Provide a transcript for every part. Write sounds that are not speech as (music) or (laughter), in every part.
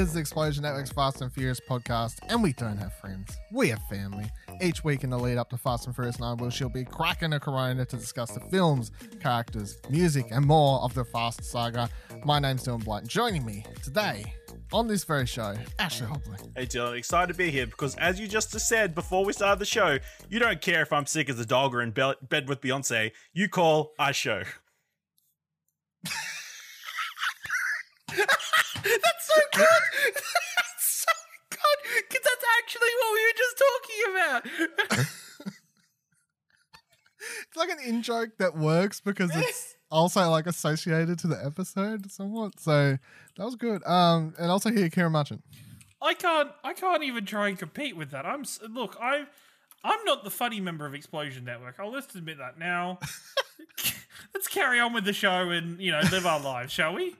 is the Explosion Network's Fast and Furious podcast, and we don't have friends. We have family. Each week in the lead up to Fast and Furious 9, we'll she'll be cracking a corona to discuss the films, characters, music, and more of the Fast saga. My name's Dylan Blight. Joining me today on this very show, Ashley Hobley. Hey Dylan, excited to be here because as you just said before we started the show, you don't care if I'm sick as a dog or in be- bed with Beyonce. You call, I show. (laughs) That's so good. That's so good. Because that's actually what we were just talking about. (laughs) It's like an in joke that works because it's also like associated to the episode somewhat. So that was good. Um, and also here, Ciaran Marchant. I can't. I can't even try and compete with that. I'm. Look, I. I'm not the funny member of Explosion Network. I'll just admit that now. (laughs) (laughs) Let's carry on with the show and you know live our lives, shall we?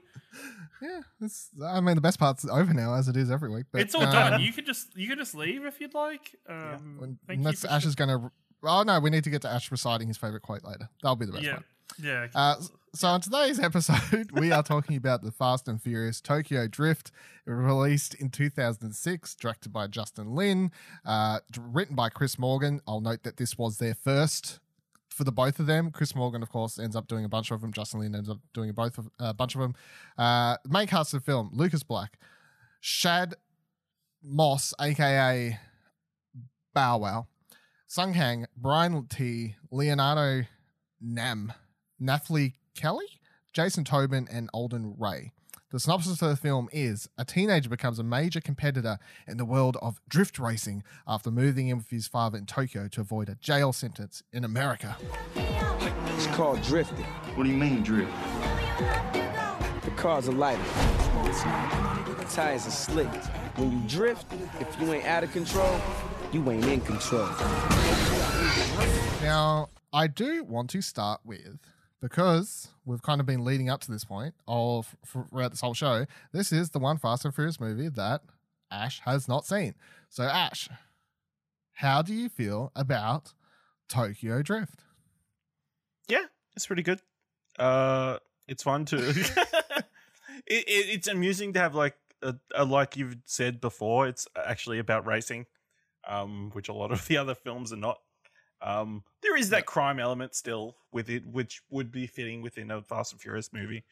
Yeah, it's, I mean the best part's over now, as it is every week. But, it's all um, done. You can just you can just leave if you'd like. Um, when- thank and you that's for Ash is going to. Oh no, we need to get to Ash reciting his favorite quote later. That'll be the best yeah, part. yeah. Uh, so on today's episode, (laughs) we are talking about the Fast and Furious Tokyo Drift, released in 2006, directed by Justin Lin, uh, written by Chris Morgan. I'll note that this was their first for the both of them. Chris Morgan, of course, ends up doing a bunch of them. Justin Lin ends up doing a both of a bunch of them. Uh, main cast of the film: Lucas Black, Shad Moss, aka Bow Wow, Sung Kang, Brian Tee, Leonardo Nam, Nathalie Kelley, Jason Tobin, and Alden Ray. The synopsis of the film is a teenager becomes a major competitor in the world of drift racing after moving in with his father in Tokyo to avoid a jail sentence in America. It's called drifting. What do you mean, drift? The cars are lighter. The tires are slick. When you drift, if you ain't out of control, you ain't in control. Now, I do want to start with because we've kind of been leading up to this point all f- throughout this whole show. This is the one Fast and Furious movie that Ash has not seen. So, Ash, how do you feel about Tokyo Drift? Yeah, it's pretty good. Uh, it's fun too. (laughs) (laughs) it, it, it's amusing to have like a, a like you've said before. It's actually about racing, um, which a lot of the other films are not. Um, there is that crime element still with it, which would be fitting within a Fast and Furious movie.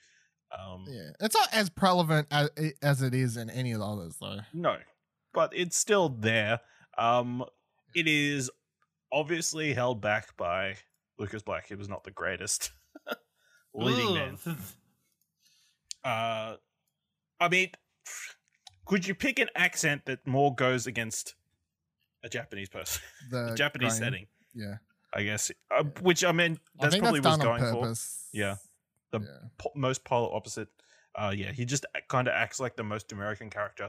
Um, Yeah, it's not as prevalent as, as it is in any of the others, though. No, but it's still there. Um, it is obviously held back by Lucas Black. He was not the greatest (laughs) leading man. (laughs) Uh, I mean, could you pick an accent that more goes against a Japanese person, The a (laughs) Japanese setting? Yeah, I guess. Uh, which I mean, I that's think probably that's what done he's on going for. Yeah. The Yeah. po- most polar opposite. Uh, yeah, he just kind of acts like the most American character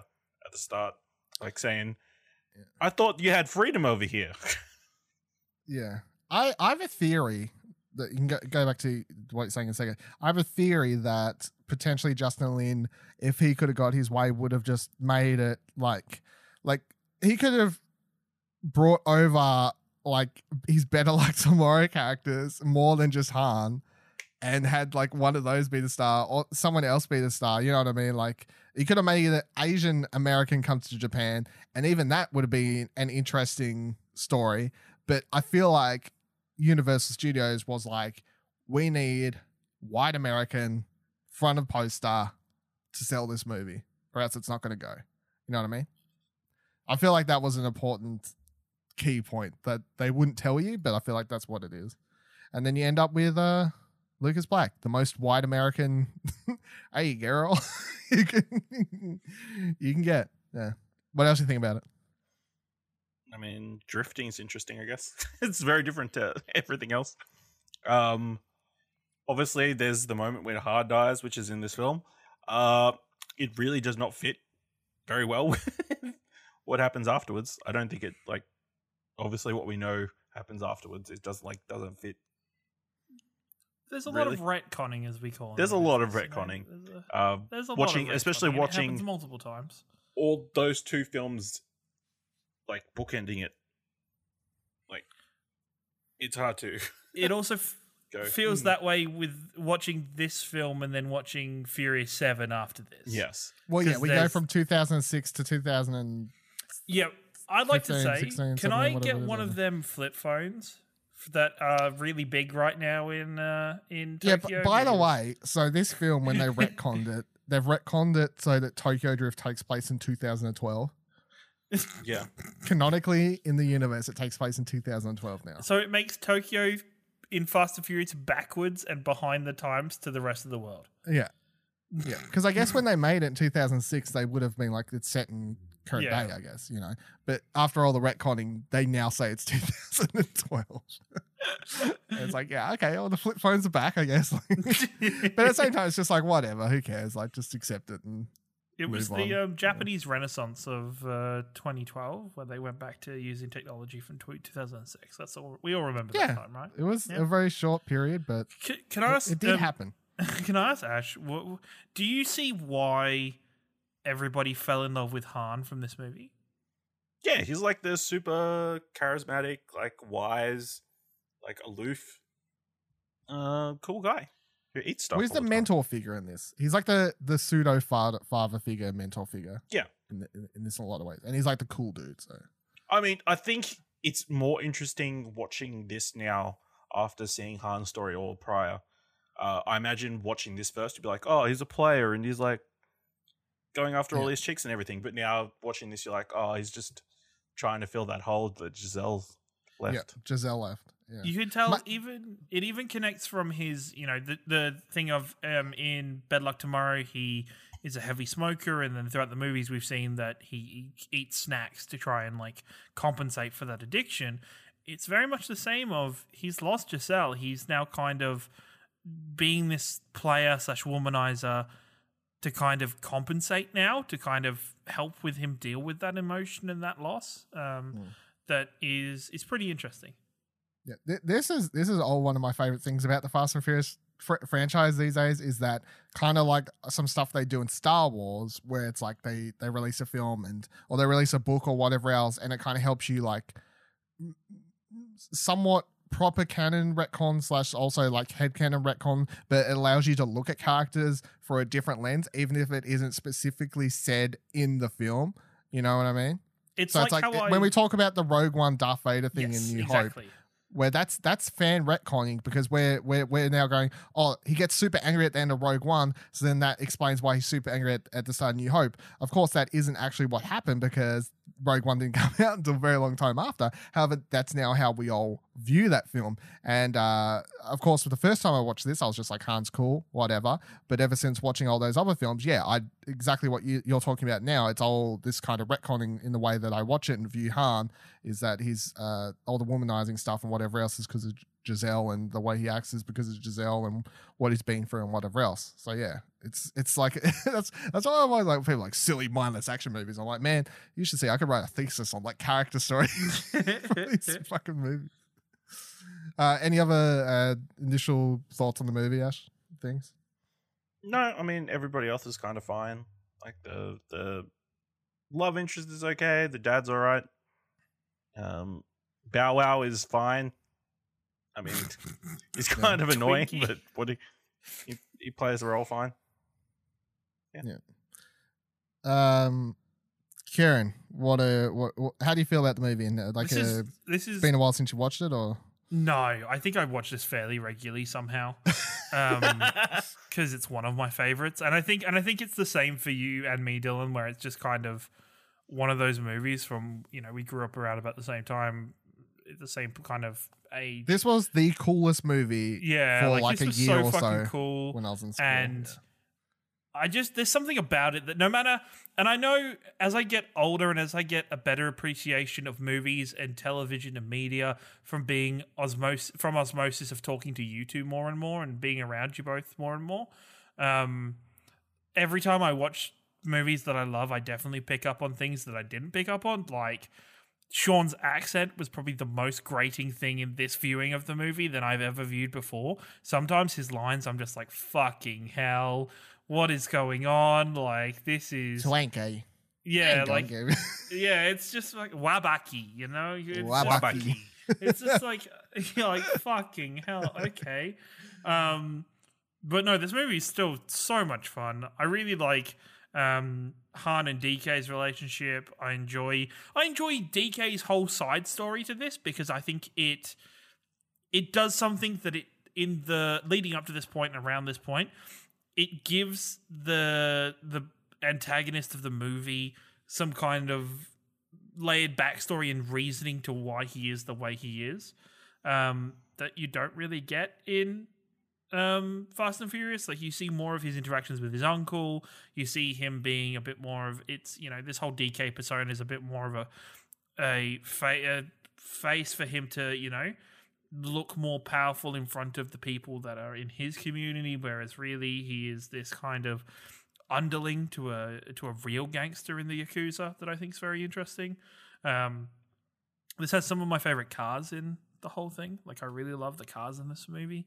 at the start, like saying, Yeah. "I thought you had freedom over here." (laughs) Yeah. I, I have a theory that you can go, go back to what you're saying in a second. I have a theory that potentially Justin Lin, if he could have got his way, would have just made it like, like he could have brought over like he's better (laughs) like tomorrow characters more than just Han and had like one of those be the star or someone else be the star. You know what I mean? Like he could have made an Asian American come to Japan, and even that would have been an interesting story. But I feel like Universal Studios was like, we need white American front of poster to sell this movie, or else it's not going to go. You know what I mean? I feel like that was an important key point that they wouldn't tell you, but I feel like that's what it is. And then you end up with uh, Lucas Black, the most white American, (laughs) hey girl, (laughs) you can (laughs) you can get. Yeah. What else do you think about it? I mean, drifting is interesting. I guess it's very different to everything else. Um, obviously, there's the moment when Han dies, which is in this film. Uh, it really does not fit very well with what happens afterwards. I don't think it like. Obviously, what we know happens afterwards. It doesn't like doesn't fit. There's a lot of Really? retconning, as we call it. There's a lot of business, retconning. There's a, Uh, there's a watching, lot of especially retconning. It watching multiple times. all those two films, like bookending it. Like, it's hard to. It also f- (laughs) go. feels "Hmm, that way with watching this film and then watching Furious Seven after this. Yes. Well, yeah we go from 2006 to 2000 and Yeah, I'd like to say, 16, can I whatever get one I of them flip phones that are really big right now in uh, in yeah. Tokyo? But by the way, so this film when they (laughs) retconned it, they've retconned it so that Tokyo Drift takes place in 2012. Yeah. Canonically, in the universe, it takes place in 2012 now. so it makes Tokyo in Fast and Furious backwards and behind the times to the rest of the world. Yeah. (laughs) Yeah. Because I guess when they made it in 2006, they would have been like, it's set in current Yeah. day, I guess, you know. But after all the retconning, they now say it's (laughs) 2012. It's like, yeah, okay, well, the flip phones are back, I guess. (laughs) but at the same time, it's just like, whatever, who cares? Like, just accept it. And It was the um, Japanese Renaissance of uh, 2012, where they went back to using technology from 2006. That's all we all remember Yeah. that time, right? it was Yeah. a very short period, but Can, can I it, ask? it did um, happen. (laughs) Can I ask Ash? What, do you see why everybody fell in love with Han from this movie? Yeah, he's like the super charismatic, like wise, like aloof, uh, cool guy who eats stuff. Who's all the time. mentor figure in this? He's like the the pseudo father, father figure, mentor figure. Yeah. In, the, in, in this in a lot of ways. And he's like the cool dude. So I mean, I think it's more interesting watching this now after seeing Han's story all prior. Uh, I imagine watching this first you'd be like, oh, he's a player and he's like going after all Yeah. these chicks and everything. But now watching this, you're like, oh, he's just trying to fill that hole that Gisele left. yeah, Gisele left. Yeah. You can tell My- even it even connects from his you know the the thing of um in Better Luck Tomorrow he is a heavy smoker and then throughout the movies we've seen that he eats snacks to try and like compensate for that addiction. It's very much the same of he's lost Gisele. He's now kind of being this player slash womanizer to kind of compensate now to kind of help with him deal with that emotion and that loss. Um, Hmm. That is is pretty interesting. Yeah, th- this is this is all one of my favorite things about the Fast and Furious fr- franchise these days is that kind of like some stuff they do in Star Wars, where it's like they they release a film and or they release a book or whatever else, and it kind of helps you like somewhat proper canon retcon slash also like head canon retcon, but it allows you to look at characters for a different lens, even if it isn't specifically said in the film. You know what I mean? It's So like, it's like I, when we talk about the Rogue One Darth Vader thing yes, in New Hope, where that's that's fan retconning because we're we're we're now going, oh, he gets super angry at the end of Rogue One, so then that explains why he's super angry at, at the start of New Hope. Of course, that isn't actually what happened because Rogue One didn't (laughs) come out until a very long time after. However, that's now how we all view that film. And uh, of course, for the first time I watched this, I was just like, Han's cool, whatever. But ever since watching all those other films, yeah, I exactly what you, you're talking about now. It's all this kind of retconning in the way that I watch it and view Han is that he's uh, all the womanizing stuff and whatever else is because of Gisele and the way he acts is because of Gisele and what he's been through and whatever else. So yeah, it's it's like (laughs) that's that's why I always like people like silly mindless action movies. I'm like, man, you should see. I could write a thesis on like character stories (laughs) for these (laughs) fucking movies. Uh, any other uh, initial thoughts on the movie, Ash? Things? No, I mean everybody else is kind of fine. Like the the love interest is okay. The dad's all right. Um, Bow Wow is fine. I mean, (laughs) he's Yeah. kind of (laughs) annoying, Twinkie. but what he, he he plays the role fine. Yeah. Um, Ciaran, what a what, what? How do you feel about the movie? And uh, like, this uh, is this is it's been a while since you watched it, or no. I think I watch this fairly regularly somehow. Um, (laughs) because it's one of my favorites, and I think and I think it's the same for you and me, Dylan, where it's just kind of one of those movies from you know we grew up around about the same time, the same kind of age. this was the coolest movie yeah, for like, like, this a was year so or fucking so cool. when I was in school. and Yeah. I just there's something about it that no matter and I know as I get older and as I get a better appreciation of movies and television and media from being osmosis from osmosis of talking to you two more and more and being around you both more and more. Um, every time I watch movies that I love, I definitely pick up on things that I didn't pick up on, like. Sean's accent was probably the most grating thing in this viewing of the movie than I've ever viewed before. Sometimes his lines, I'm just like, fucking hell, what is going on? Like, this is. Swanky. Yeah, like (laughs) yeah, it's just like wabaki, you know. It's Wabaki. it's just like you're (laughs) like fucking hell okay um but no this movie is still so much fun. I really like um han and dk's relationship. I enjoy i enjoy dk's whole side story to this because i think it it does something that it in the leading up to this point and around this point it gives the the antagonist of the movie some kind of layered backstory and reasoning to why he is the way he is um, that you don't really get in um, Fast and Furious. Like you see more of his interactions with his uncle. You see him being a bit more of it's you know this whole DK persona is a bit more of a a, fa- a face for him to you know look more powerful in front of the people that are in his community, whereas really he is this kind of underling to a to a real gangster in the Yakuza that I think is very interesting. Um, this has some of my favorite cars in the whole thing. Like I really love the cars in this movie.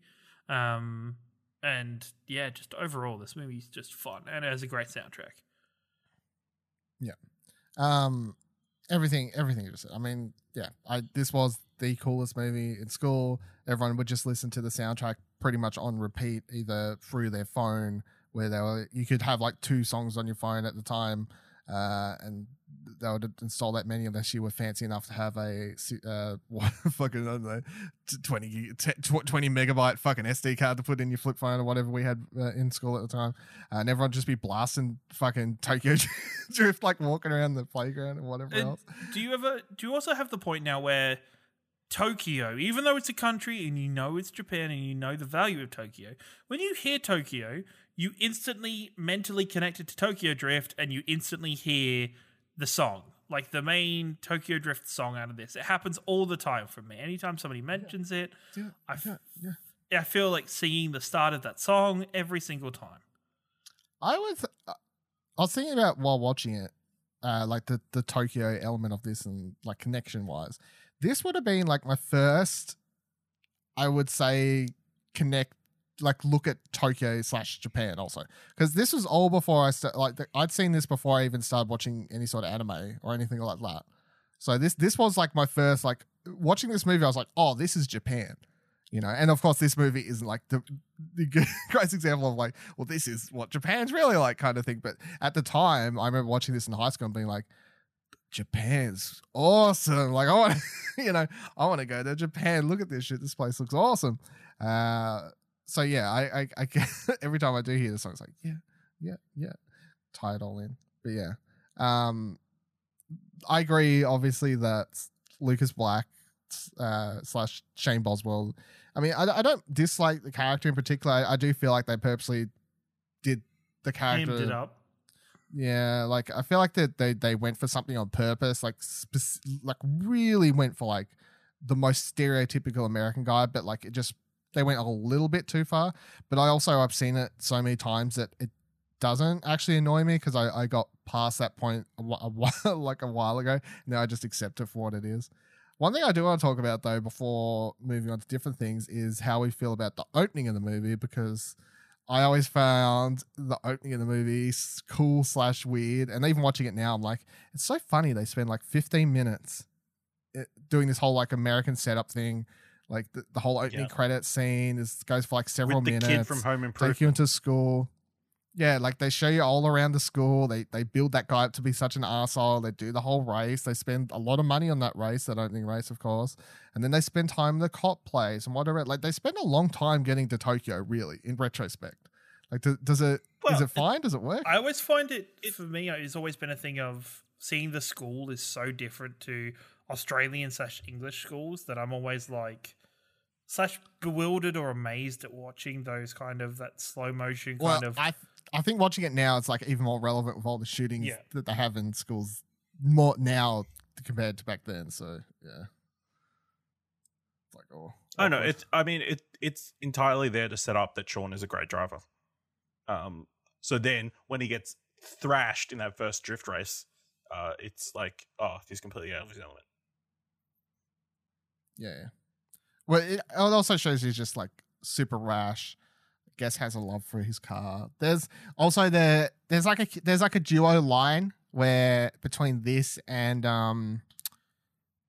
Um, and yeah, just overall, this movie's just fun and it has a great soundtrack. Yeah. Um everything everything you just said i mean yeah i this was the coolest movie in school everyone would just listen to the soundtrack pretty much on repeat either through their phone where they were you could have like two songs on your phone at the time uh and they would install that many unless you were fancy enough to have a uh (laughs) what fucking I don't know 20 gig- t- tw- 20 megabyte fucking sd card to put in your flip phone or whatever we had uh, in school at the time uh, and everyone just be blasting fucking Tokyo (laughs) Drift, like walking around the playground and whatever And else. do you ever do you also have the point now where Tokyo, even though it's a country and you know it's Japan and you know the value of Tokyo, when you hear Tokyo, you instantly mentally connect it to Tokyo Drift and you instantly hear the song. Like the main Tokyo Drift song out of this. It happens all the time for me. Anytime somebody mentions it, Yeah, I f- yeah, yeah. I feel like singing the start of that song every single time. I was, uh, I was thinking about while watching it, uh, like the the Tokyo element of this and like connection wise, this would have been like my first, I would say, connect like look at Tokyo slash Japan also because this was all before I start like the, I'd seen this before I even started watching any sort of anime or anything like that. So this this was like my first like watching this movie. I was like, oh, this is Japan, you know. And of course, this movie isn't like the the (laughs) greatest example of like, well, this is what Japan's really like kind of thing. But at the time, I remember watching this in high school and being like, Japan's awesome. Like I want, (laughs) you know, I want to go to Japan. Look at this shit. This place looks awesome. Uh, so yeah, I, I, I (laughs) every time I do hear the song, it's like, yeah, yeah, yeah, tie it all in. But yeah, um, I agree. Obviously, that Lucas Black uh, slash Sean Boswell. I mean, I, I don't dislike the character in particular. I, I do feel like they purposely did the character. Hammed it up. Yeah, like I feel like that they they went for something on purpose, like spec- like really went for like the most stereotypical American guy, but like it just they went a little bit too far. But I also I've seen it so many times that it doesn't actually annoy me because I I got past that point a, while (laughs) like a while ago. Now I just accept it for what it is. One thing I do want to talk about though before moving on to different things is how we feel about the opening of the movie because I always found the opening of the movie cool slash weird, and even watching it now, I'm like, it's so funny. They spend like 15 minutes eh, doing this whole like American setup thing, like the, the whole opening Yeah. credit scene is goes for like several with the minutes. kid from Home Improvement. take Improvement. you into school. Yeah, like they show you all around the school. They they build that guy up to be such an asshole. They do the whole race. They spend a lot of money on that race, that opening race, of course. And then they spend time in the cop plays and whatever. Like they spend a long time getting to Tokyo, really, in retrospect. Like, do, does it is Well, it fine? Does it work? I always find it, for me, it's always been a thing of seeing the school is so different to Australian slash English schools that I'm always like slash bewildered or amazed at watching those kind of that slow motion well, kind of. I I think watching it now, it's like even more relevant with all the shootings Yeah. that they have in schools more now compared to back then. So yeah, it's like oh, I know awkward. it's. I mean, it it's entirely there to set up that Sean is a great driver. Um. So then, when he gets thrashed in that first drift race, uh, it's like, oh, he's completely out of his element. Yeah. yeah. Well, it, it also shows he's just like super rash. Guess has a love for his car. There's also there. There's like a there's like a duo line where between this and um,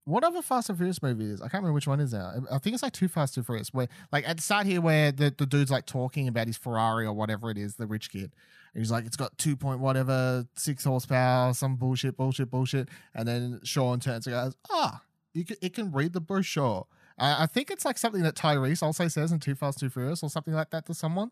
what other Fast and Furious movie is? I can't remember which one is that. I think it's like Too Fast Too Furious. Where like at the start here, where the, the dude's like talking about his Ferrari or whatever it is, the rich kid. And he's like, it's got two point whatever six horsepower, some bullshit, bullshit, bullshit. And then Sean turns and goes, ah, you can, it can read the brochure. Uh, I think it's like something that Tyrese also says in Too Fast Too Furious or something like that to someone.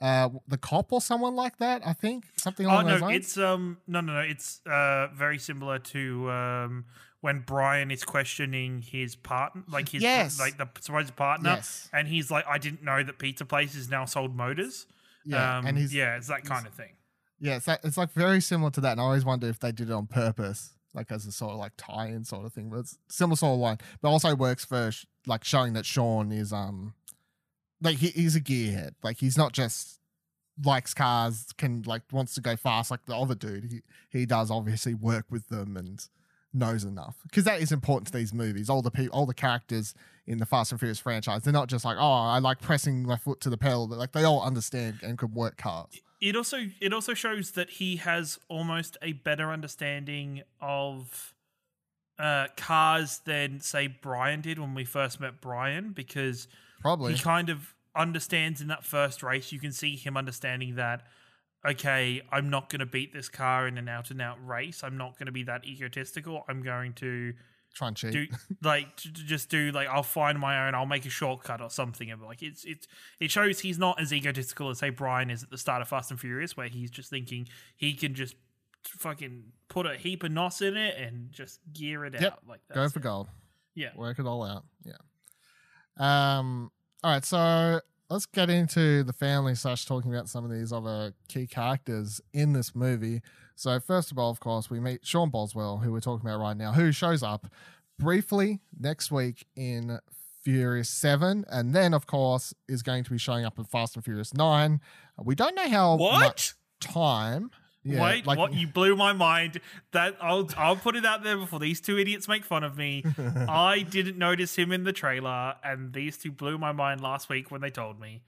Uh, the cop or someone like that. I think something like that. Oh along no, those lines. it's um no no no, it's uh very similar to um when Brian is questioning his partner, like his Yes. like the supposed partner, Yes. and he's like, I didn't know that Pizza Place is now sold motors. yeah, um, and he's yeah, it's that kind of thing. Yeah, it's like, it's like very similar to that. And I always wonder if they did it on purpose, like as a sort of like tie-in sort of thing. But it's similar sort of line, but also works for sh- like showing that Sean is um like he, he's a gearhead. Like he's not just likes cars, can like wants to go fast like the other dude. He he does obviously work with them and knows enough because that is important to these movies. All the people, all the characters in the Fast and Furious franchise, they're not just like oh I like pressing my foot to the pedal. But like they all understand and can work cars. It also it also shows that he has almost a better understanding of uh cars than say Brian did when we first met Brian because Probably. he kind of understands in that first race you can see him understanding that okay i'm not going to beat this car in an out and out race i'm not going to be that egotistical i'm going to Try and cheat. do like just do like i'll find my own i'll make a shortcut or something and like it's it's it shows he's not as egotistical as say brian is at the start of fast and furious where he's just thinking he can just fucking put a heap of nos in it and just gear it Yep. out like that Go for gold. yeah Work it all out. Yeah. Um. All right. So let's get into the family slash talking about some of these other key characters in this movie. So first of all, of course, we meet Sean Boswell, who we're talking about right now, who shows up briefly next week in Furious 7, and then, of course, is going to be showing up in Fast and Furious 9. We don't know how what much time. Yeah, Wait, like- what? You blew my mind. That I'll I'll put it out there before these two idiots make fun of me. (laughs) I didn't notice him in the trailer, and these two blew my mind last week when they told me.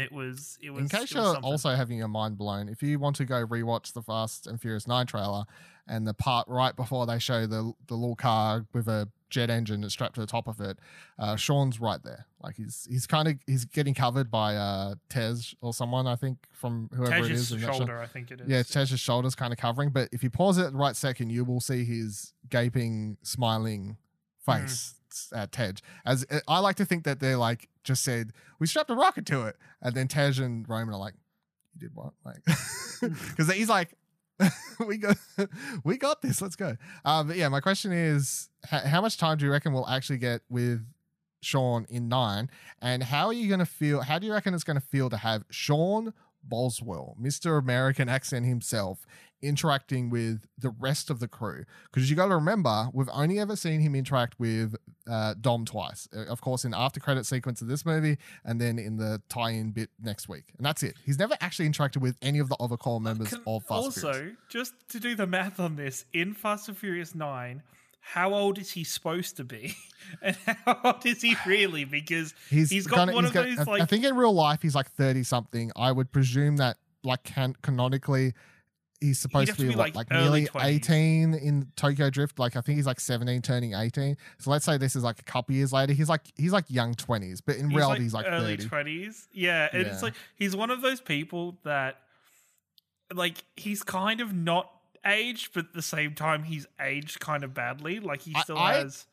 It was it was. In case you're something. also having your mind blown, if you want to go rewatch the Fast and Furious 9 trailer and the part right before they show the the little car with a jet engine strapped to the top of it, uh, Sean's right there. Like he's he's kind of he's getting covered by uh Tej or someone, I think, from whoever it Tej's is. in that shot. shoulder, I think it is. Yeah, Tej's shoulders kind of covering, but if you pause it at the right second, you will see his gaping, smiling face at Tej. As uh, I like to think that they're like just said, "We strapped a rocket to it," and then Tej and Roman are like, "You did what?" Like, (laughs) because he's like, (laughs) "We got, we got this. Let's go." Um, but yeah, my question is, h- how much time do you reckon we'll actually get with? Sean in nine, and how are you going to feel? How do you reckon it's going to feel to have Sean Boswell, Mr. American accent himself, interacting with the rest of the crew? Because you got to remember, we've only ever seen him interact with uh, Dom twice. Uh, Of course, in the after credit sequence of this movie, and then in the tie-in bit next week, and that's it. He's never actually interacted with any of the other core members Can- of Fast and also, Furious. just to do the math on this, in Fast and Furious Nine, how old is he supposed to be, (laughs) and how old is he really? Because He's, he's got gonna- one he's of gonna- those I- like I think in real life he's like thirty something. I would presume that like can canonically he's supposed to to be, be, what, like, like early nearly 20s. eighteen in Tokyo Drift. Like I think he's like seventeen, turning eighteen. So let's say this is like a couple years later. He's like he's like young twenties, but in he's reality like he's like early thirty. twenties. Yeah, and it's like he's one of those people that, like, he's kind of not aged, but at the same time, he's aged kind of badly. Like he still I- has.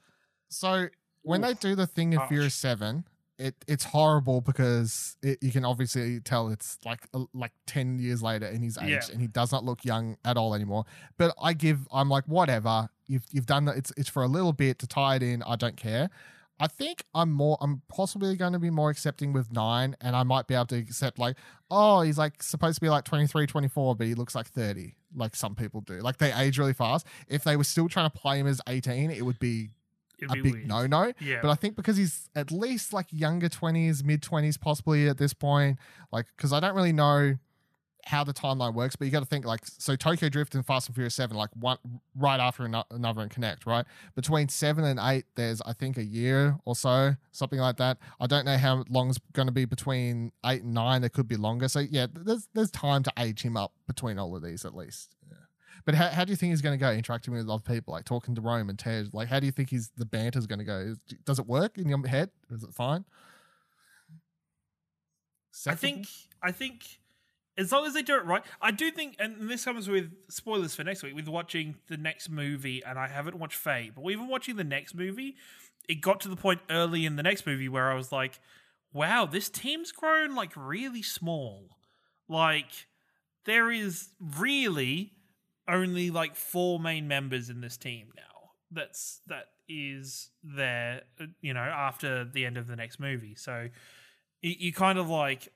So when they do the thing in Harsh. Furious Seven, it it's horrible because it, you can obviously tell it's like like ten years later and he's aged Yeah. and he does not look young at all anymore. But I give I'm like whatever you've you've done that. It's it's for a little bit to tie it in. I don't care. I think I'm more I'm possibly going to be more accepting with 9 and I might be able to accept like oh he's like supposed to be like 23 24 but he looks like 30 like some people do. Like they age really fast. If they were still trying to play him as 18 it would be It'd a be big no no. Yeah, But I think because he's at least like younger 20s, mid 20s, possibly at this point, like, because I don't really know how the timeline works, but you got to think like, so Tokyo Drift and Fast and Furious 7, like one right after another and Connect, right? Between seven and eight, there's, I think, a year or so, something like that. I don't know how long it's going to be between eight and nine. There could be longer. So, yeah, there's, there's time to age him up between all of these at least. Yeah. But how, how do you think he's going to go interacting with other people, like talking to Rome and Tej? Like, how do you think he's the banter's going to go? Is- Does it work in your head? Is it fine? I think I think as long as they do it right, I do think, and this comes with spoilers for next week. With watching the next movie, and I haven't watched Fate, but even watching the next movie, it got to the point early in the next movie where I was like, "Wow, this team's grown like really small. Like there is really only like four main members in this team now. That's that is there, uh, you know, after the end of the next movie. So." you, you kind of like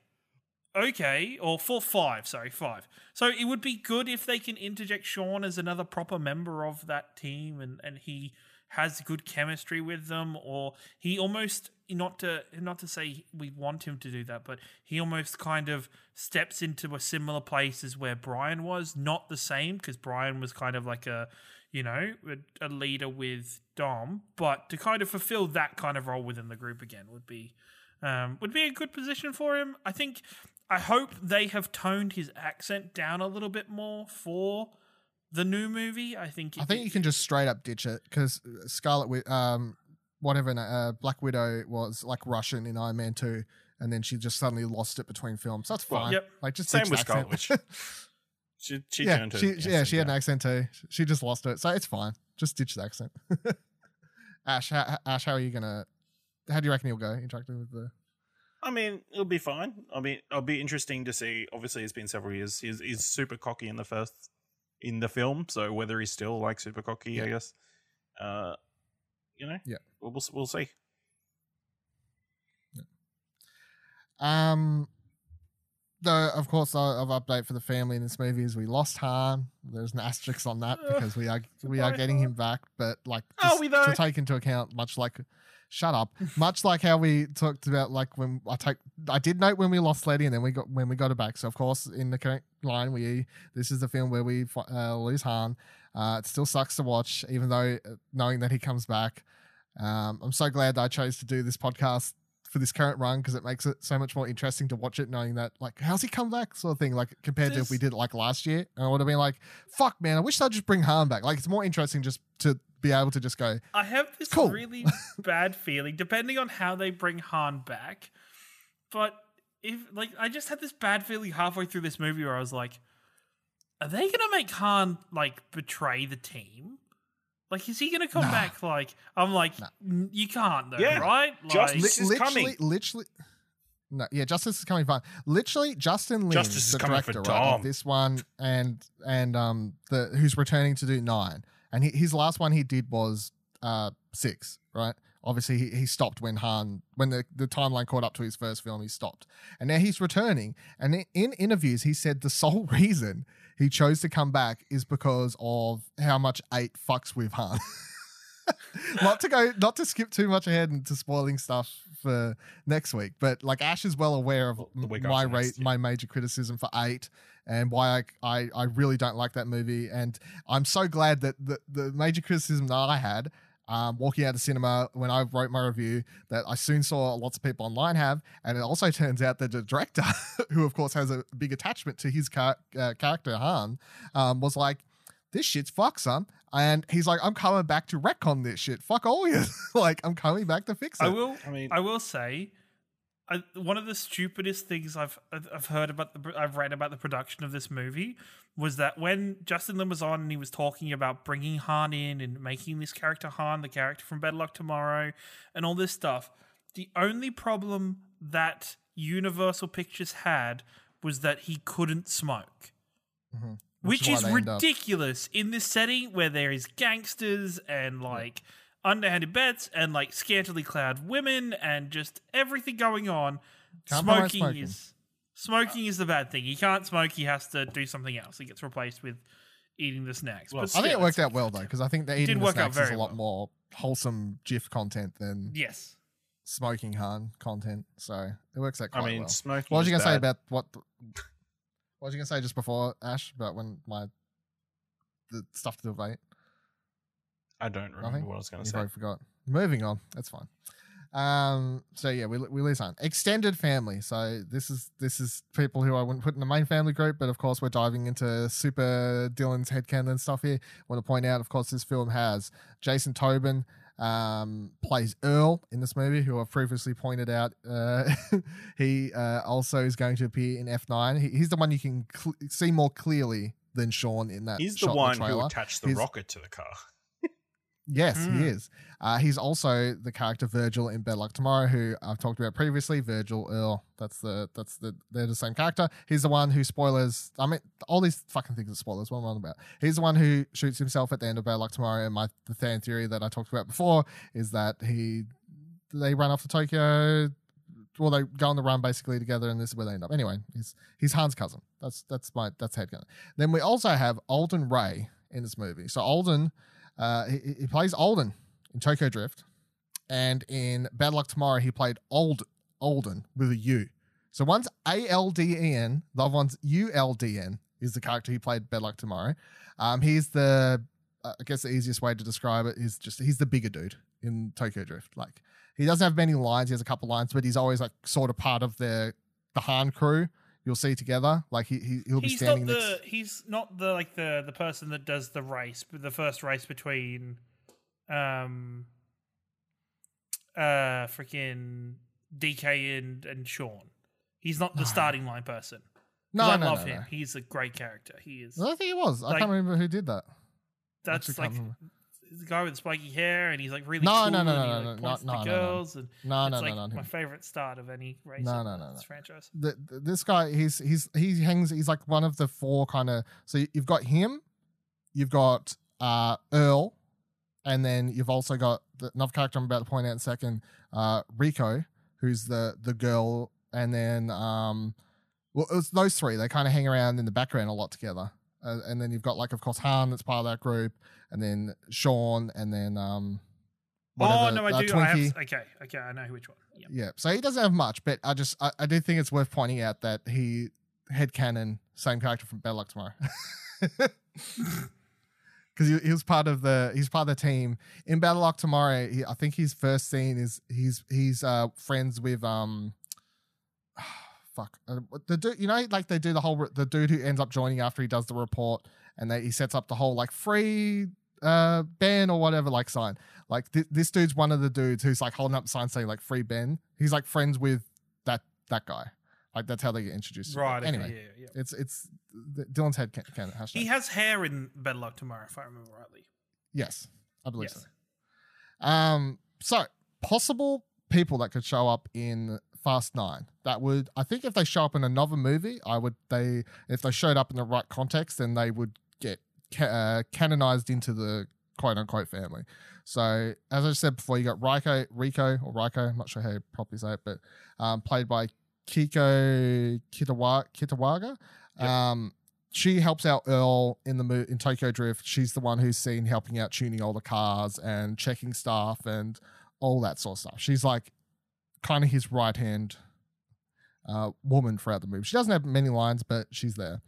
okay or four five sorry five so it would be good if they can interject sean as another proper member of that team and and he has good chemistry with them or he almost not to not to say we want him to do that but he almost kind of steps into a similar place as where brian was not the same because brian was kind of like a you know a, a leader with dom but to kind of fulfill that kind of role within the group again would be um, would be a good position for him. I think. I hope they have toned his accent down a little bit more for the new movie. I think. I think you can just straight up ditch it because Scarlett, um, whatever, uh, Black Widow was like Russian in Iron Man two, and then she just suddenly lost it between films. That's Well, fine. yep. Like just Same ditch with the Scarlett accent. (laughs) She, she yeah, turned to she, yes, yeah, she had an accent too. She just lost it, so it's fine. Just ditch the accent. (laughs) Ash, how, Ash, how are you gonna? How do you reckon he'll go interacting with the? I mean, it'll be fine. I mean, it'll be interesting to see. Obviously, it's been several years. He's, he's super cocky in the first in the film, so whether he's still like super cocky, I guess. Uh, you know, Yeah. we'll we'll, we'll see. Um, the of course, of update for the family in this movie is we lost Han. There's an asterisk on that (laughs) because we are we are getting him back, but like just we though? to take into account, much like. Shut up. Much like how we talked about, like when I take, I did note when we lost Letty, and then we got when we got it back. So of course, in the current line, we this is the film where we uh, lose Han. Uh, it still sucks to watch, even though uh, knowing that he comes back. Um, I'm so glad that I chose to do this podcast for this current run because it makes it so much more interesting to watch it, knowing that like how's he come back, sort of thing. Like compared to if we did it like last year, and I would have been like, "Fuck, man, I wish they'd just bring Han back." Like it's more interesting just to be able to just go, I have this Cool. really (laughs) bad feeling, depending on how they bring Han back. But if like I just had this bad feeling halfway through this movie where I was like, are they gonna make Han like betray the team? Like, is he gonna come Nah. back? Like, I'm like, Nah. You can't though, Yeah. right? Just Like, li- is literally, coming. literally. No, yeah, Justice is coming fine. Literally, Justin Lin, Justice is the coming for director right, of this one, and and um the who's returning to do nine, and he, his last one he did was uh six, right? Obviously, he, he stopped when Han when the, the timeline caught up to his first film. He stopped, and now he's returning. And in, in interviews, he said the (laughs) sole reason he chose to come back is because of how much eight fucks with Han. (laughs) (laughs) not to go, not to skip too much ahead into spoiling stuff for next week, but like Ash is well aware of my rate, next, yeah. my major criticism for eight, and why I, I I really don't like that movie. And I'm so glad that the the major criticism that I had. Um, walking out of cinema when I wrote my review that I soon saw lots of people online have, and it also (laughs) turns out that the director, (laughs) who of course has a big attachment to his car- uh, character Han, um, was like, "This shit's fuck, son," and he's like, "I'm coming back to retcon this shit. Fuck all you. (laughs) like, I'm coming back to fix it." I will. I mean, I will say, I, one of the stupidest things I've I've heard about the I've read about the production of this movie was that when Justin Lin was on and he was talking about bringing Han in and making this character Han the character from Better Luck Tomorrow and all this stuff, the only problem that Universal Pictures had was that he couldn't smoke. Mm Mhm. Which why is they ridiculous in this setting where there is gangsters and like underhanded bets and like scantily clad women and just everything going on. Smoking, smoking. is smoking is the bad thing. He can't smoke. He has to do something else. He gets replaced with eating the snacks. Well, but I think it worked out well though, because I think the eating the work out snacks is a lot well. more wholesome GIF content than Yes. smoking Han content. So it works out I mean, well. smoking. What was you gonna say about what? The, what was you gonna say just before Ash about when my the stuff to do with eight? I don't remember Nothing? what I was going to You say. probably forgot. Moving on. That's fine. Um, so yeah, we we lose on extended family. So this is this is people who I wouldn't put in the main family group, but of course we're diving into super Dylan's headcanon stuff here. want to point out, of course, this film has Jason Tobin um, plays Earl in this movie, who I've previously pointed out. Uh, (laughs) he uh, also is going to appear in F9. He, he's the one you can cl- see more clearly than Sean in that. He's shot the one who trailer. attached the He's- rocket to the car. Yes, Mm. he is. Uh, he's also the character Virgil in Better Luck Tomorrow, who I've talked about previously. Virgil Earl. That's the that's the they're the same character. He's the one who spoilers. I mean, all these fucking things are spoilers. What am I on about? He's the one who shoots himself at the end of Better Luck Tomorrow. And my the fan theory that I talked about before is that he they run off to Tokyo. Well, they go on the run basically together, and this is where they end up. Anyway, he's he's Han's cousin. That's that's my that's headcanon. Then we also have Alden Ray in this movie. So Alden, uh, he, he plays Alden in Tokyo Drift, and in Better Luck Tomorrow he played Old Alden with a U. So one's A L D E N, the other one's U L D N is the character he played Better Luck Tomorrow. Um, he's the uh, I guess the easiest way to describe it is just he's the bigger dude in Tokyo Drift. Like he doesn't have many lines. He has a couple lines, but he's always like sort of part of the the Han crew. You'll see together. Like he, he he'll be He's standing not next. the he's not the like the the person that does the race, but the first race between um uh freaking DK and and Sean. He's not the No. starting line person. No, I no, love no, him. He's a great character. He is. I think he was. I can't remember who did that. That's like remember. The guy with the spiky hair, and he's like really No, cool. no, no, and he, no, like, no, no, points no, no, the no, no. girls, and No, it's no, like no, no. my favorite start of any race. No, no, no, no. franchise. the, the- this guy he's he's he hangs he's like one of the four kind of so you've got him you've got uh earl and then you've also got the, another character i'm about to point out in a second uh rico who's the the girl and then um well it was those three they kind of hang around in the background a lot together uh, and then you've got like of course han that's part of that group and then sean and then um Oh no, I do. I have. Okay, okay, I know which one. Yeah. Yeah, so he doesn't have much, but I just I, I do think it's worth pointing out that he headcanon same character from Better Luck Tomorrow. (laughs) Because he, he was part of the he's part of the team in Better Luck Tomorrow. He, I think his first scene is he's he's uh friends with um fuck uh, the dude you know like they do the whole the dude who ends up joining after he does the report and they, he sets up the whole like free uh Ben or whatever like sign like th- this dude's one of the dudes who's like holding up the sign saying like free Ben he's like friends with that that guy like that's how they get introduced. Right. Okay, anyway yeah, yeah. it's it's Dylan's head can, can hashtag. He has hair in Better Luck Tomorrow, if I remember rightly. yes I believe Yes. so um so possible people that could show up in Fast Nine that would I think if they show up in another movie I would they if they showed up in the right context then they would get ca- uh, canonized into the quote unquote family. So as I said before, you got Rico, Rico or Rico, I'm not sure how you properly say it, but um, played by Kiko Kitawa, Kitawaga. Yep. Um, she helps out Earl in the mo- in Tokyo Drift. She's the one who's seen helping out tuning all the cars and checking stuff and all that sort of stuff. She's like kind of his right hand uh, woman throughout the movie. She doesn't have many lines, but she's there.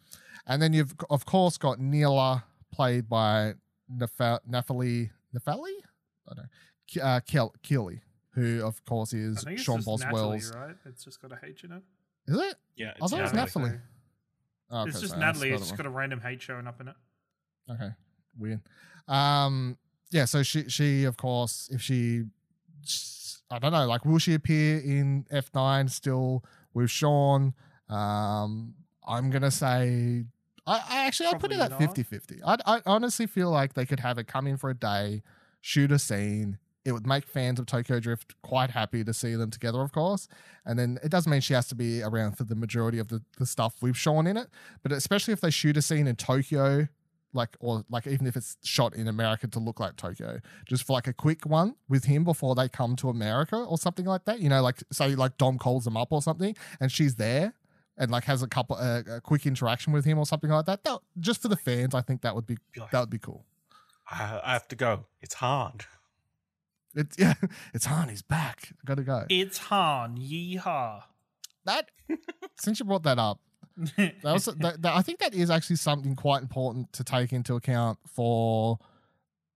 And then you've of course got Neela, played by Nefa- Nephali Nephali, I don't know, Ke- uh, Kel- Keeley, who of course I is think it's Sean Boswell's. Natalie, right? It's just got a H in it. Is it? Yeah, I thought it was Natalie. Nathalie. Oh, okay, it's just sorry, Natalie. It's just got a random H showing up in it. okay, weird. Um, yeah. So she, she of course, if she, I don't know, like, will she appear in F nine still with Sean? Um, I'm gonna say. I, I actually I'd put it at not. 50-50. I I honestly feel like they could have it come in for a day, shoot a scene. It would make fans of Tokyo Drift quite happy to see them together, of course. And then it doesn't mean she has to be around for the majority of the, the stuff with Sean in it. But especially if they shoot a scene in Tokyo, like or like even if it's shot in America to look like Tokyo, just for like a quick one with him before they come to America or something like that. You know, like say like Dom calls them up or something, and she's there and like has a couple uh, a quick interaction with him or something like that. that just for the fans, I think that would be Be that would be cool. I, I have to go. It's hard. It's (laughs) yeah, it's Han. He's back. I gotta go. It's Han. Yeehaw. That (laughs) since you brought that up, that was that, that, I think that is actually something quite important to take into account for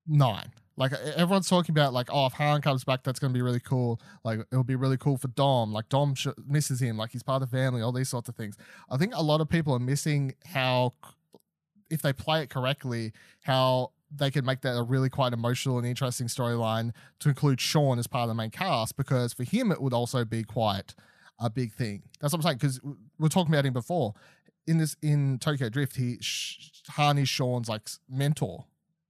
nine. Like everyone's talking about, like, oh, if Han comes back, that's going to be really cool. Like, it'll be really cool for Dom. Like, Dom sh- misses him. Like, he's part of the family. All these sorts of things. I think a lot of people are missing how, if they play it correctly, how they could make that a really quite emotional and interesting storyline to include Sean as part of the main cast. Because for him, it would also be quite a big thing. That's what I'm saying. Because we we're talking about him before in this in Tokyo Drift. He sh- Han is Sean's like mentor,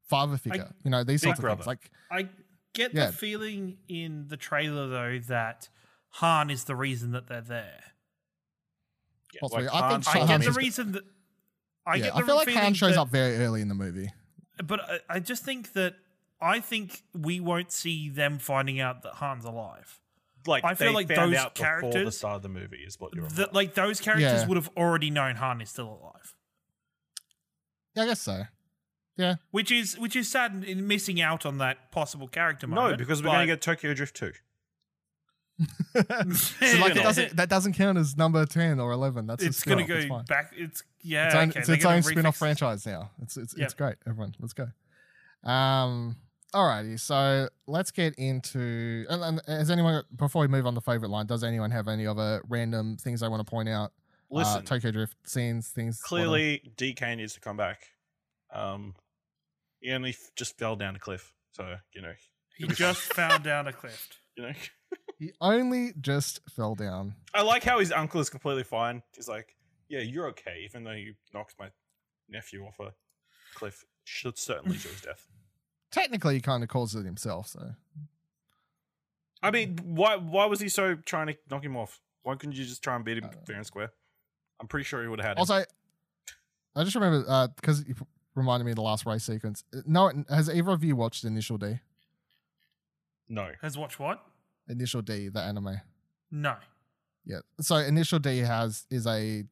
father figure. you know these Big sorts of brother. things. Like I get Yeah. the feeling in the trailer though that Han is the reason that they're there. Yeah, Possibly. I Han think I So get the reason that I yeah, get I the feel like feeling Han shows that- up very early in the movie. but I, I just think that I think we won't see them finding out that Han's alive. Like I feel they like found those out before the characters- start of the movie is what you're That like those characters Yeah. would have already known Han is still alive. Yeah, I guess so. Yeah, which is which is sad in- in missing out on that possible character No, because we're going to get Tokyo Drift 2. (laughs) So like it doesn't that doesn't count as number ten or eleven. That's it's a going to spin-off. It's go back. It's yeah. It's, own, okay, it's its own spin-off franchise now. It's it's Yep. it's great. Everyone, let's go. Um, alrighty. So let's get into. And, and has anyone before we move on the favorite line? Does anyone have any other random things they want to point out? Listen, uh, Tokyo Drift scenes, things. whatever? clearly DK needs to come back. Um, he only f- just fell down a cliff, so you know, He just (laughs) found down a cliff. you know. he only just fell down. I like how his uncle is completely fine. He's like, "Yeah, you're okay," even though you knocked my nephew off a cliff. Should certainly to his death. Technically, he kind of caused it himself. So I mean, why why was he so trying to knock him off? Why couldn't you just try and beat him I don't know. fair and square? I'm pretty sure he would have had him. also, I just remember uh, because you reminded me of the last race sequence. Uh, no, has either of you watched Initial D? no. Has watched what? Initial D, the anime. No. Yeah. So Initial D has is a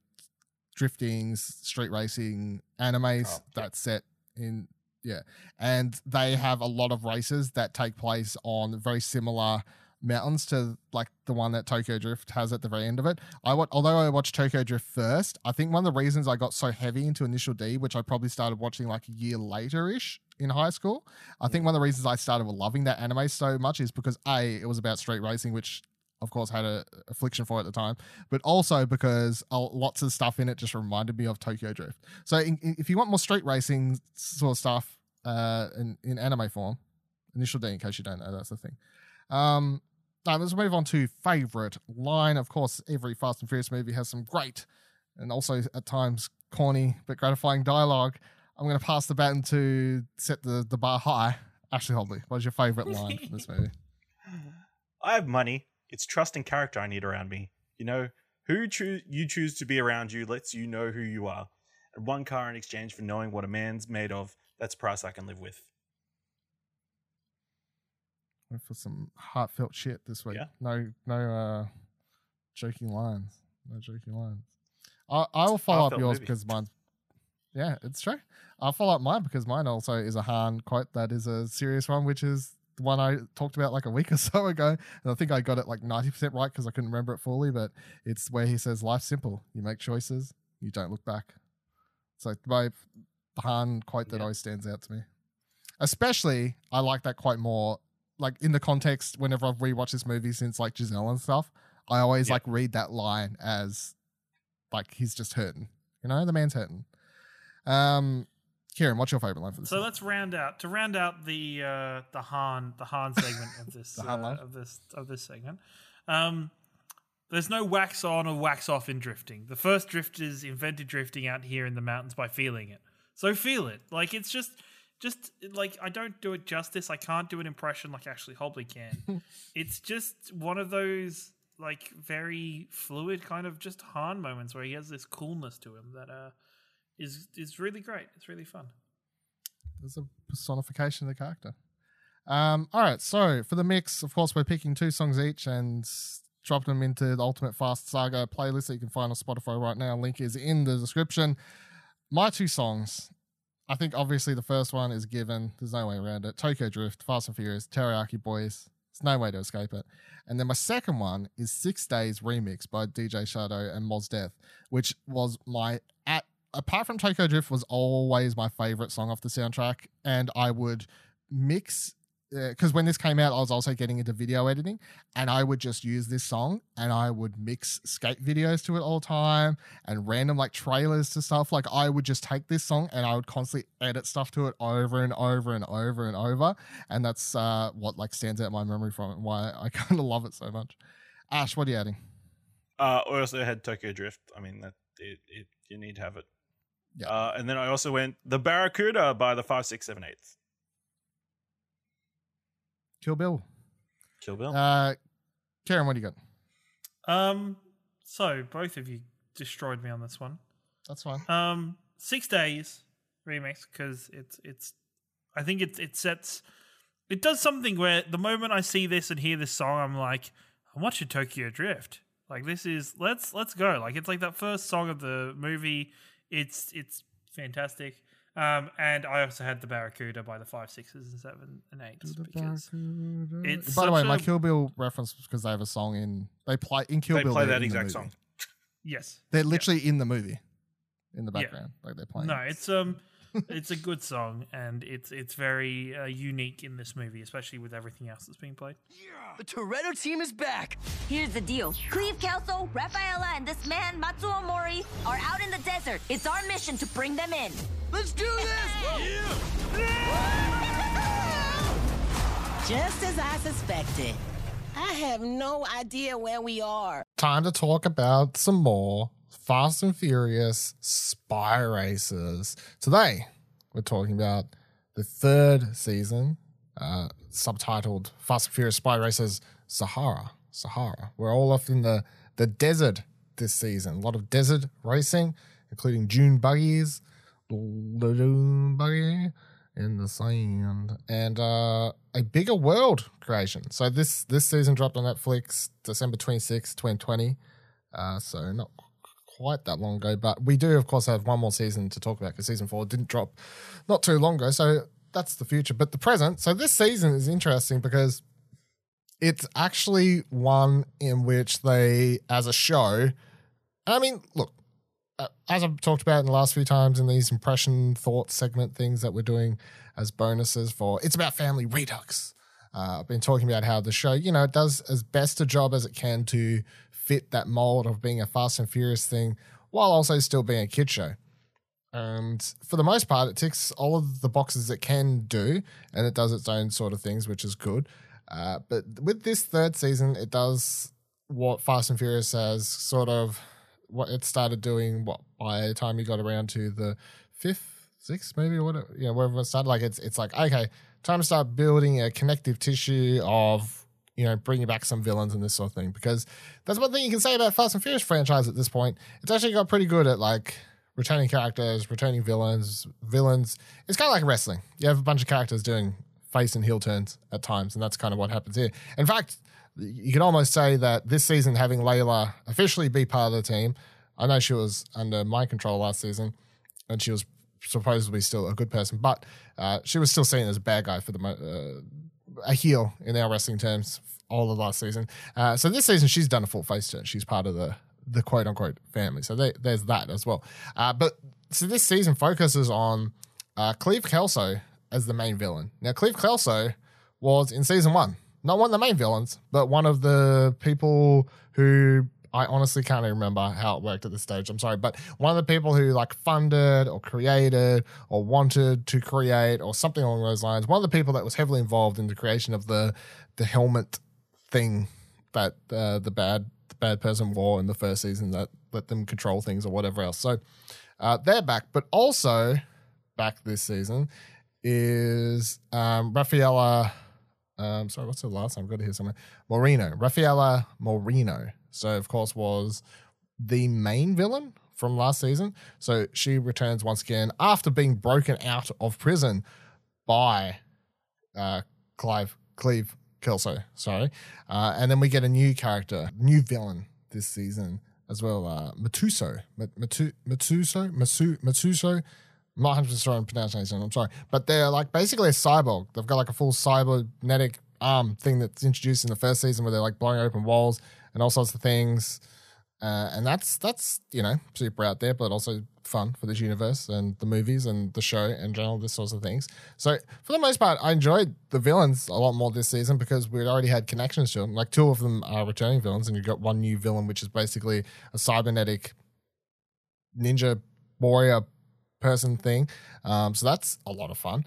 drifting street racing anime Oh, yeah. that's set in yeah, and they have a lot of races that take place on very similar mountains to like the one that Tokyo Drift has at the very end of it. I wa- although I watched Tokyo Drift first, I think one of the reasons I got so heavy into Initial D, which I probably started watching like a year later ish in high school, I think one of the reasons I started loving that anime so much is because a it was about street racing, which of course had a affliction for at the time, but also because lots of stuff in it just reminded me of Tokyo Drift. So in, in- if you want more street racing sort of stuff uh, in in anime form, Initial D, in case you don't know, that's the thing. Um, now let's move on to favorite line. Of course, every Fast and Furious movie has some great and also at times corny but gratifying dialogue. I'm going to pass the baton to set the, the bar high. Ashley Hobley, what is your favorite line from this (laughs) movie? I have money. It's trust and character I need around me. You know, who choose you choose to be around you lets you know who you are. And one car in exchange for knowing what a man's made of, that's a price I can live with. Went for some heartfelt shit this week. Yeah. No, no uh, joking lines. No joking lines. I, I will follow up yours movie. because mine. Yeah, it's true. I'll follow up mine because mine also is a Han quote that is a serious one, which is the one I talked about like a week (laughs) or so ago. And I think I got it like 90% right because I couldn't remember it fully, but it's where he says, Life's simple. You make choices, you don't look back. So like my the Han quote that Yeah. always stands out to me. Especially, I like that quote more like in the context whenever I've rewatched this movie since like Gisele and stuff, I always Yeah. like read that line as like he's just hurting. You know, the man's hurting. Um Ciaran, what's your favorite line for this? So let's round out to round out the uh, the Han the Han segment of this (laughs) uh, of this of this segment. Um, there's no wax on or wax off in drifting. The first drifters invented drifting out here in the mountains by feeling it. So feel it. Like it's just just like I don't do it justice. I can't do an impression like Ashley Hobley can. (laughs) it's just one of those like very fluid kind of just Han moments where he has this coolness to him that uh is is really great. It's really fun. There's a personification of the character. Um, all right, so for the mix, of course, we're picking two songs each and dropping them into the Ultimate Fast Saga playlist that you can find on Spotify right now. Link is in the description. My two songs, I think obviously the first one is given. There's no way around it. Tokyo Drift, Fast and Furious, Teriyaki Boyz. There's no way to escape it. And then my second one is Six Days Remix by DJ Shadow and Mos Def, which was my at apart from Tokyo Drift was always my favorite song off the soundtrack, and I would mix because when this came out, I was also getting into video editing, and I would just use this song and I would mix skate videos to it all the time and random like trailers to stuff. Like I would just take this song and I would constantly edit stuff to it over and over and over and over, and that's uh, what like stands out in my memory from it. and Why I (laughs) kind of love it so much. Ash, what are you adding? Uh, I also had Tokyo Drift. I mean, that it, it you need to have it. Yeah. Uh, and then I also went the Barracuda by the five six seven eight. Kill Bill. Kill Bill. Uh, Ciaran, what do you got? Um, so both of you destroyed me on this one. That's fine. Um, Six Days remix because it's it's. I think it it sets. It does something where the moment I see this and hear this song, I'm like, I'm watching Tokyo Drift. Like this is let's let's go. Like it's like that first song of the movie. It's it's fantastic. Um, and I also had the Barracuda by the five sixes and seven and eights because it's By the way, such my Kill Bill reference was because they have a song in they play in Kill they Bill. they're that exact song. (laughs) yes, They're literally in the movie, in the Yeah. background, like they're playing. No, it's um, it's a good song, and it's it's very uh, unique in this movie, especially with everything else that's being played. The Toretto team is back. Here's the deal. Cleve Kelso, Rafaela, and this man, Matsuo Mori, are out in the desert. It's our mission to bring them in. Let's do this. (laughs) (laughs) Just as I suspected. I have no idea where we are. time to talk about some more Fast and Furious Spy Racers. Today, we're talking about the third season, uh, subtitled Fast and Furious Spy Racers Sahara. Sahara. We're all off in the, the desert this season. A lot of desert racing, including dune buggies, the dune buggy in the sand, and uh, a bigger world creation. So this this season dropped on Netflix December 26, 2020. Uh, so not quite that long ago, but we do of course have one more season to talk about because season four didn't drop not too long ago. So that's the future, but the present. So this season is interesting because it's actually one in which they, as a show, I mean, look, uh, as I've talked about in the last few times in these impression thought segment things that we're doing as bonuses for, it's about family redux. Uh, I've been talking about how the show, you know, it does as best a job as it can to fit that mold of being a Fast and Furious thing while also still being a kid show. And for the most part, it ticks all of the boxes it can do, and it does its own sort of things, which is good. Uh, but with this third season, it does what Fast and Furious has sort of what it started doing. What by the time you got around to the fifth, sixth, maybe whatever, you know, wherever it started, like it's it's like okay, time to start building a connective tissue of you know bringing back some villains and this sort of thing. Because that's one thing you can say about Fast and Furious franchise at this point. It's actually got pretty good at like returning characters, returning villains, villains. It's kind of like wrestling. You have a bunch of characters doing face and heel turns at times, and that's kind of what happens here. In fact, you could almost say that this season, having Layla officially be part of the team, I know she was under my control last season, and she was supposedly still a good person, but uh, she was still seen as a bad guy for the uh, a heel in our wrestling terms all of last season. Uh, so this season, she's done a full face turn. She's part of the the quote unquote family. So they, there's that as well. Uh, but so this season focuses on uh, Cleve Kelso as the main villain. Now, Cleve Kelso was in season one, not one of the main villains, but one of the people who I honestly can't even remember how it worked at this stage. I'm sorry, but one of the people who like funded or created or wanted to create or something along those lines. One of the people that was heavily involved in the creation of the the helmet thing that uh, the bad the bad person wore in the first season that let them control things or whatever else. So uh, they're back, but also back this season is um, Raffaella. Um, sorry, what's the last name? I've got it here somewhere. Moreno. Raffaella Moreno. So, of course, was the main villain from last season. So she returns once again after being broken out of prison by uh, Clive Cleve Kelso. Sorry, uh, and then we get a new character, new villain this season as well. Uh, Matuso, Matu, Matuso, Masu, Matuso. I'm not 100 percent sure on pronunciation. I'm sorry, but they're like basically a cyborg. They've got like a full cybernetic arm thing that's introduced in the first season where they're like blowing open walls and all sorts of things. Uh, and that's that's you know super out there, but also fun for this universe and the movies and the show in general, this sorts of things. So for the most part, I enjoyed the villains a lot more this season because we'd already had connections to them. Like two of them are returning villains, and you've got one new villain, which is basically a cybernetic ninja warrior person thing. Um, so that's a lot of fun.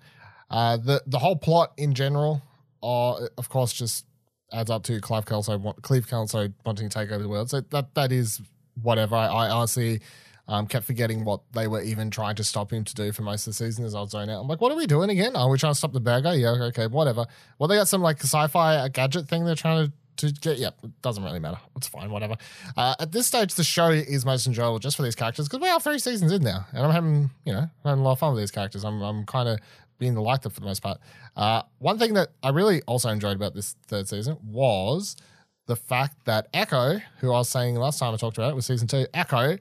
Uh, the the whole plot in general, uh, of course, just adds up to Clive Kelso, Kelso wanting to take over the world. So that that is whatever. I, I honestly um, kept forgetting what they were even trying to stop him to do for most of the season as I was zone out. I'm like, what are we doing again? Are we trying to stop the guy? Yeah, okay, whatever. Well, they got some like sci-fi uh, gadget thing they're trying to. To get, yeah, it doesn't really matter. It's fine, whatever. Uh, at this stage, the show is most enjoyable just for these characters because we are three seasons in now, and I'm having, you know, having a lot of fun with these characters. I'm, I'm kind of being the liked for the most part. Uh, one thing that I really also enjoyed about this third season was the fact that Echo, who I was saying last time I talked about it, was season two, Echo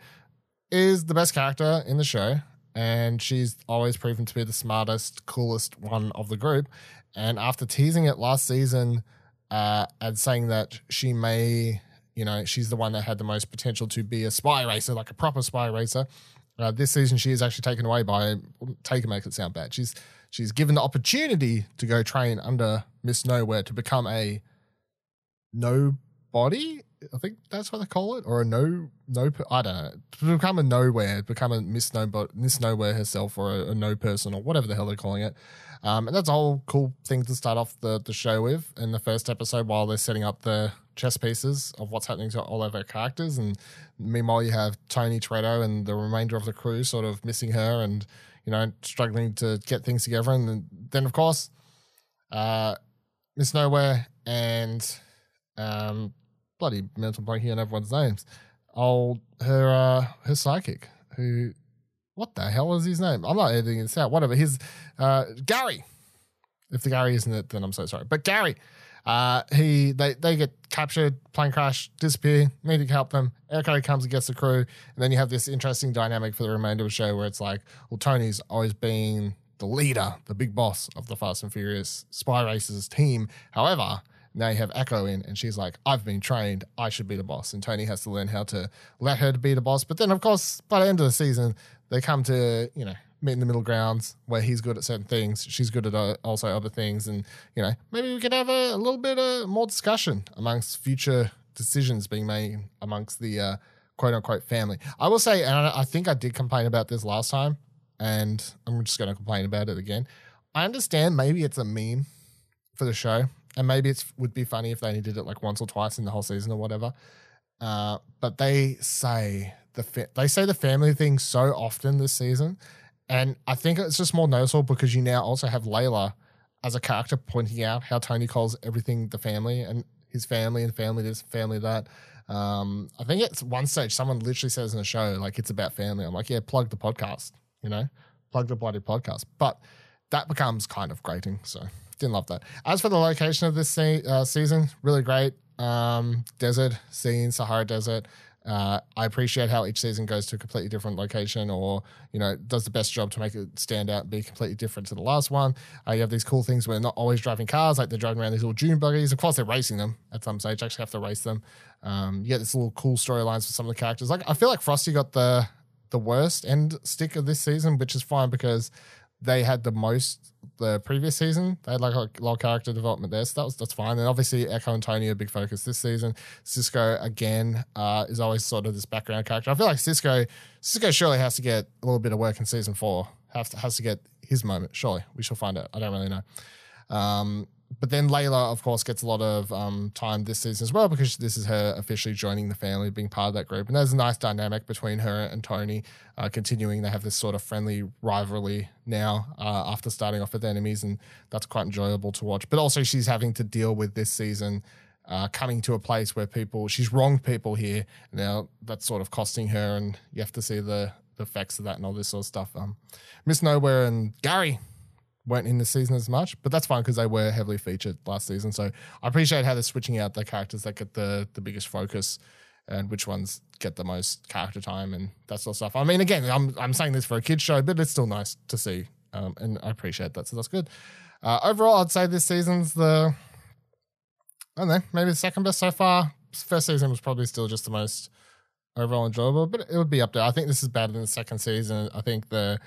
is the best character in the show. And she's always proven to be the smartest, coolest one of the group. And after teasing it last season uh, and saying that she may, you know, she's the one that had the most potential to be a spy racer, like a proper spy racer. Uh, this season, she is actually taken away by taken makes it sound bad. She's she's given the opportunity to go train under Miss Nowhere to become a nobody. I think that's what they call it, or a no no. I don't know. To become a nowhere, become a Miss Nobody, Miss Nowhere herself, or a, a no person, or whatever the hell they're calling it. Um, and that's a whole cool thing to start off the, the show with in the first episode while they're setting up the chess pieces of what's happening to all of our characters. And meanwhile, you have Tony Toretto and the remainder of the crew sort of missing her and, you know, struggling to get things together. And then, then of course, uh, Miss Nowhere and um, bloody mental blanking on everyone's names. Old her uh, her psychic who what the hell is his name? I'm not editing this out. Whatever. His uh, Gary. If the Gary isn't it, then I'm so sorry. But Gary, uh, he they they get captured, plane crash, disappear. Need to help them. Echo comes and gets the crew, and then you have this interesting dynamic for the remainder of the show where it's like, well, Tony's always been the leader, the big boss of the Fast and Furious Spy Racers team. However, now you have Echo in, and she's like, I've been trained. I should be the boss. And Tony has to learn how to let her be the boss. But then, of course, by the end of the season, they come to, you know, meet in the middle grounds where he's good at certain things. She's good at uh, also other things. And, you know, maybe we could have a, a little bit of more discussion amongst future decisions being made amongst the uh, quote unquote family. I will say, and I, I think I did complain about this last time, and I'm just going to complain about it again. I understand maybe it's a meme for the show, and maybe it would be funny if they did it like once or twice in the whole season or whatever. Uh, but they say the fa- they say the family thing so often this season, and I think it's just more noticeable because you now also have Layla as a character pointing out how Tony calls everything the family and his family and family this, family that. Um, I think at one stage someone literally says in the show like it's about family. I'm like, yeah, plug the podcast, you know, plug the bloody podcast. But that becomes kind of grating, so didn't love that. As for the location of this se- uh, season, really great. Um, desert scene, Sahara Desert. Uh, I appreciate how each season goes to a completely different location, or you know, does the best job to make it stand out and be completely different to the last one. Uh, you have these cool things where they're not always driving cars, like they're driving around these little dune buggies. Of course, they're racing them at some stage. Actually, have to race them. Um, you get this little cool storylines for some of the characters. Like I feel like Frosty got the the worst end stick of this season, which is fine because they had the most the previous season. They had like a lot of character development there, so that was that's fine. And obviously, Echo and Tony are a big focus this season. Cisco again uh, is always sort of this background character. I feel like Cisco Cisco surely has to get a little bit of work in season four. Has to, has to get his moment. Surely we shall find out. I don't really know. Um, but then Layla, of course, gets a lot of um, time this season as well because this is her officially joining the family, being part of that group. And there's a nice dynamic between her and Tony, uh, continuing. They have this sort of friendly rivalry now uh, after starting off with enemies, and that's quite enjoyable to watch. But also, she's having to deal with this season. Uh, coming to a place where people, she's wronged people here. Now that's sort of costing her, and you have to see the, the effects of that and all this sort of stuff. Um, Miss Nowhere and Gary, weren't in the season as much, but that's fine because they were heavily featured last season. So I appreciate how they're switching out the characters that get the the biggest focus and which ones get the most character time and that sort of stuff. I mean, again, I'm I'm saying this for a kids show, but it's still nice to see, um, and I appreciate that. So that's good. Uh, overall, I'd say this season's the I don't know, maybe the second best so far. First season was probably still just the most overall enjoyable, but it would be up there. I think this is better than the second season. I think the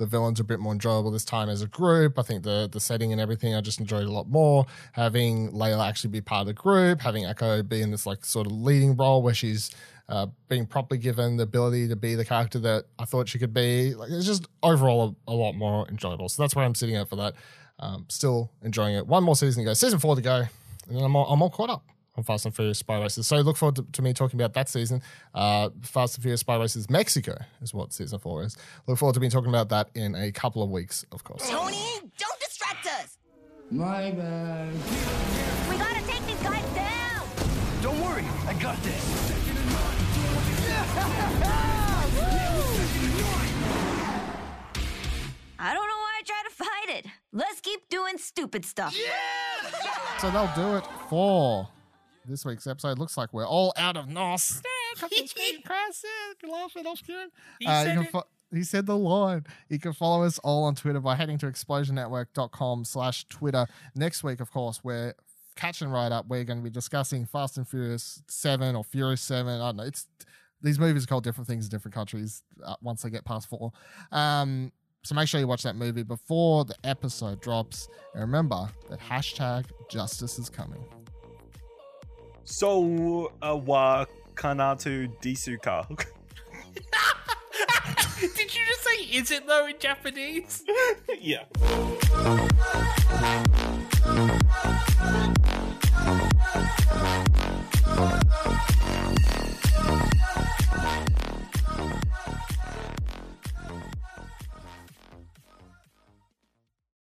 the villains are a bit more enjoyable this time as a group. I think the the setting and everything I just enjoyed a lot more. Having Layla actually be part of the group, having Echo be in this like sort of leading role where she's uh, being properly given the ability to be the character that I thought she could be. Like it's just overall a, a lot more enjoyable. So that's where I'm sitting at for that. Um, still enjoying it. One more season to go. Season four to go, and then I'm all, I'm all caught up on Fast and Furious Spy Racers. So look forward to, to me talking about that season. Uh, Fast and Furious Spy Racers Mexico is what season four is. Look forward to me talking about that in a couple of weeks, of course. Tony, don't distract us. My bad. We gotta take these guys down! Don't worry, I got this. I don't know why I try to fight it. Let's keep doing stupid stuff. So they'll do it for this week's episode. Looks like we're all out of nos. laughing off Ciaran. He Uh, you said can it. he said the line. You can follow us all on Twitter by heading to explosionnetwork.com slash Twitter. Next week, of course, we're catching right up. We're going to be discussing Fast and Furious 7 or Furious 7. I don't know. It's These movies are called different things in different countries uh, once they get past four. Um, so make sure you watch that movie before the episode drops. And remember that hashtag justice is coming. So uh, wa kanatu disuka. (laughs) Did you just say is it though in Japanese? (laughs) yeah.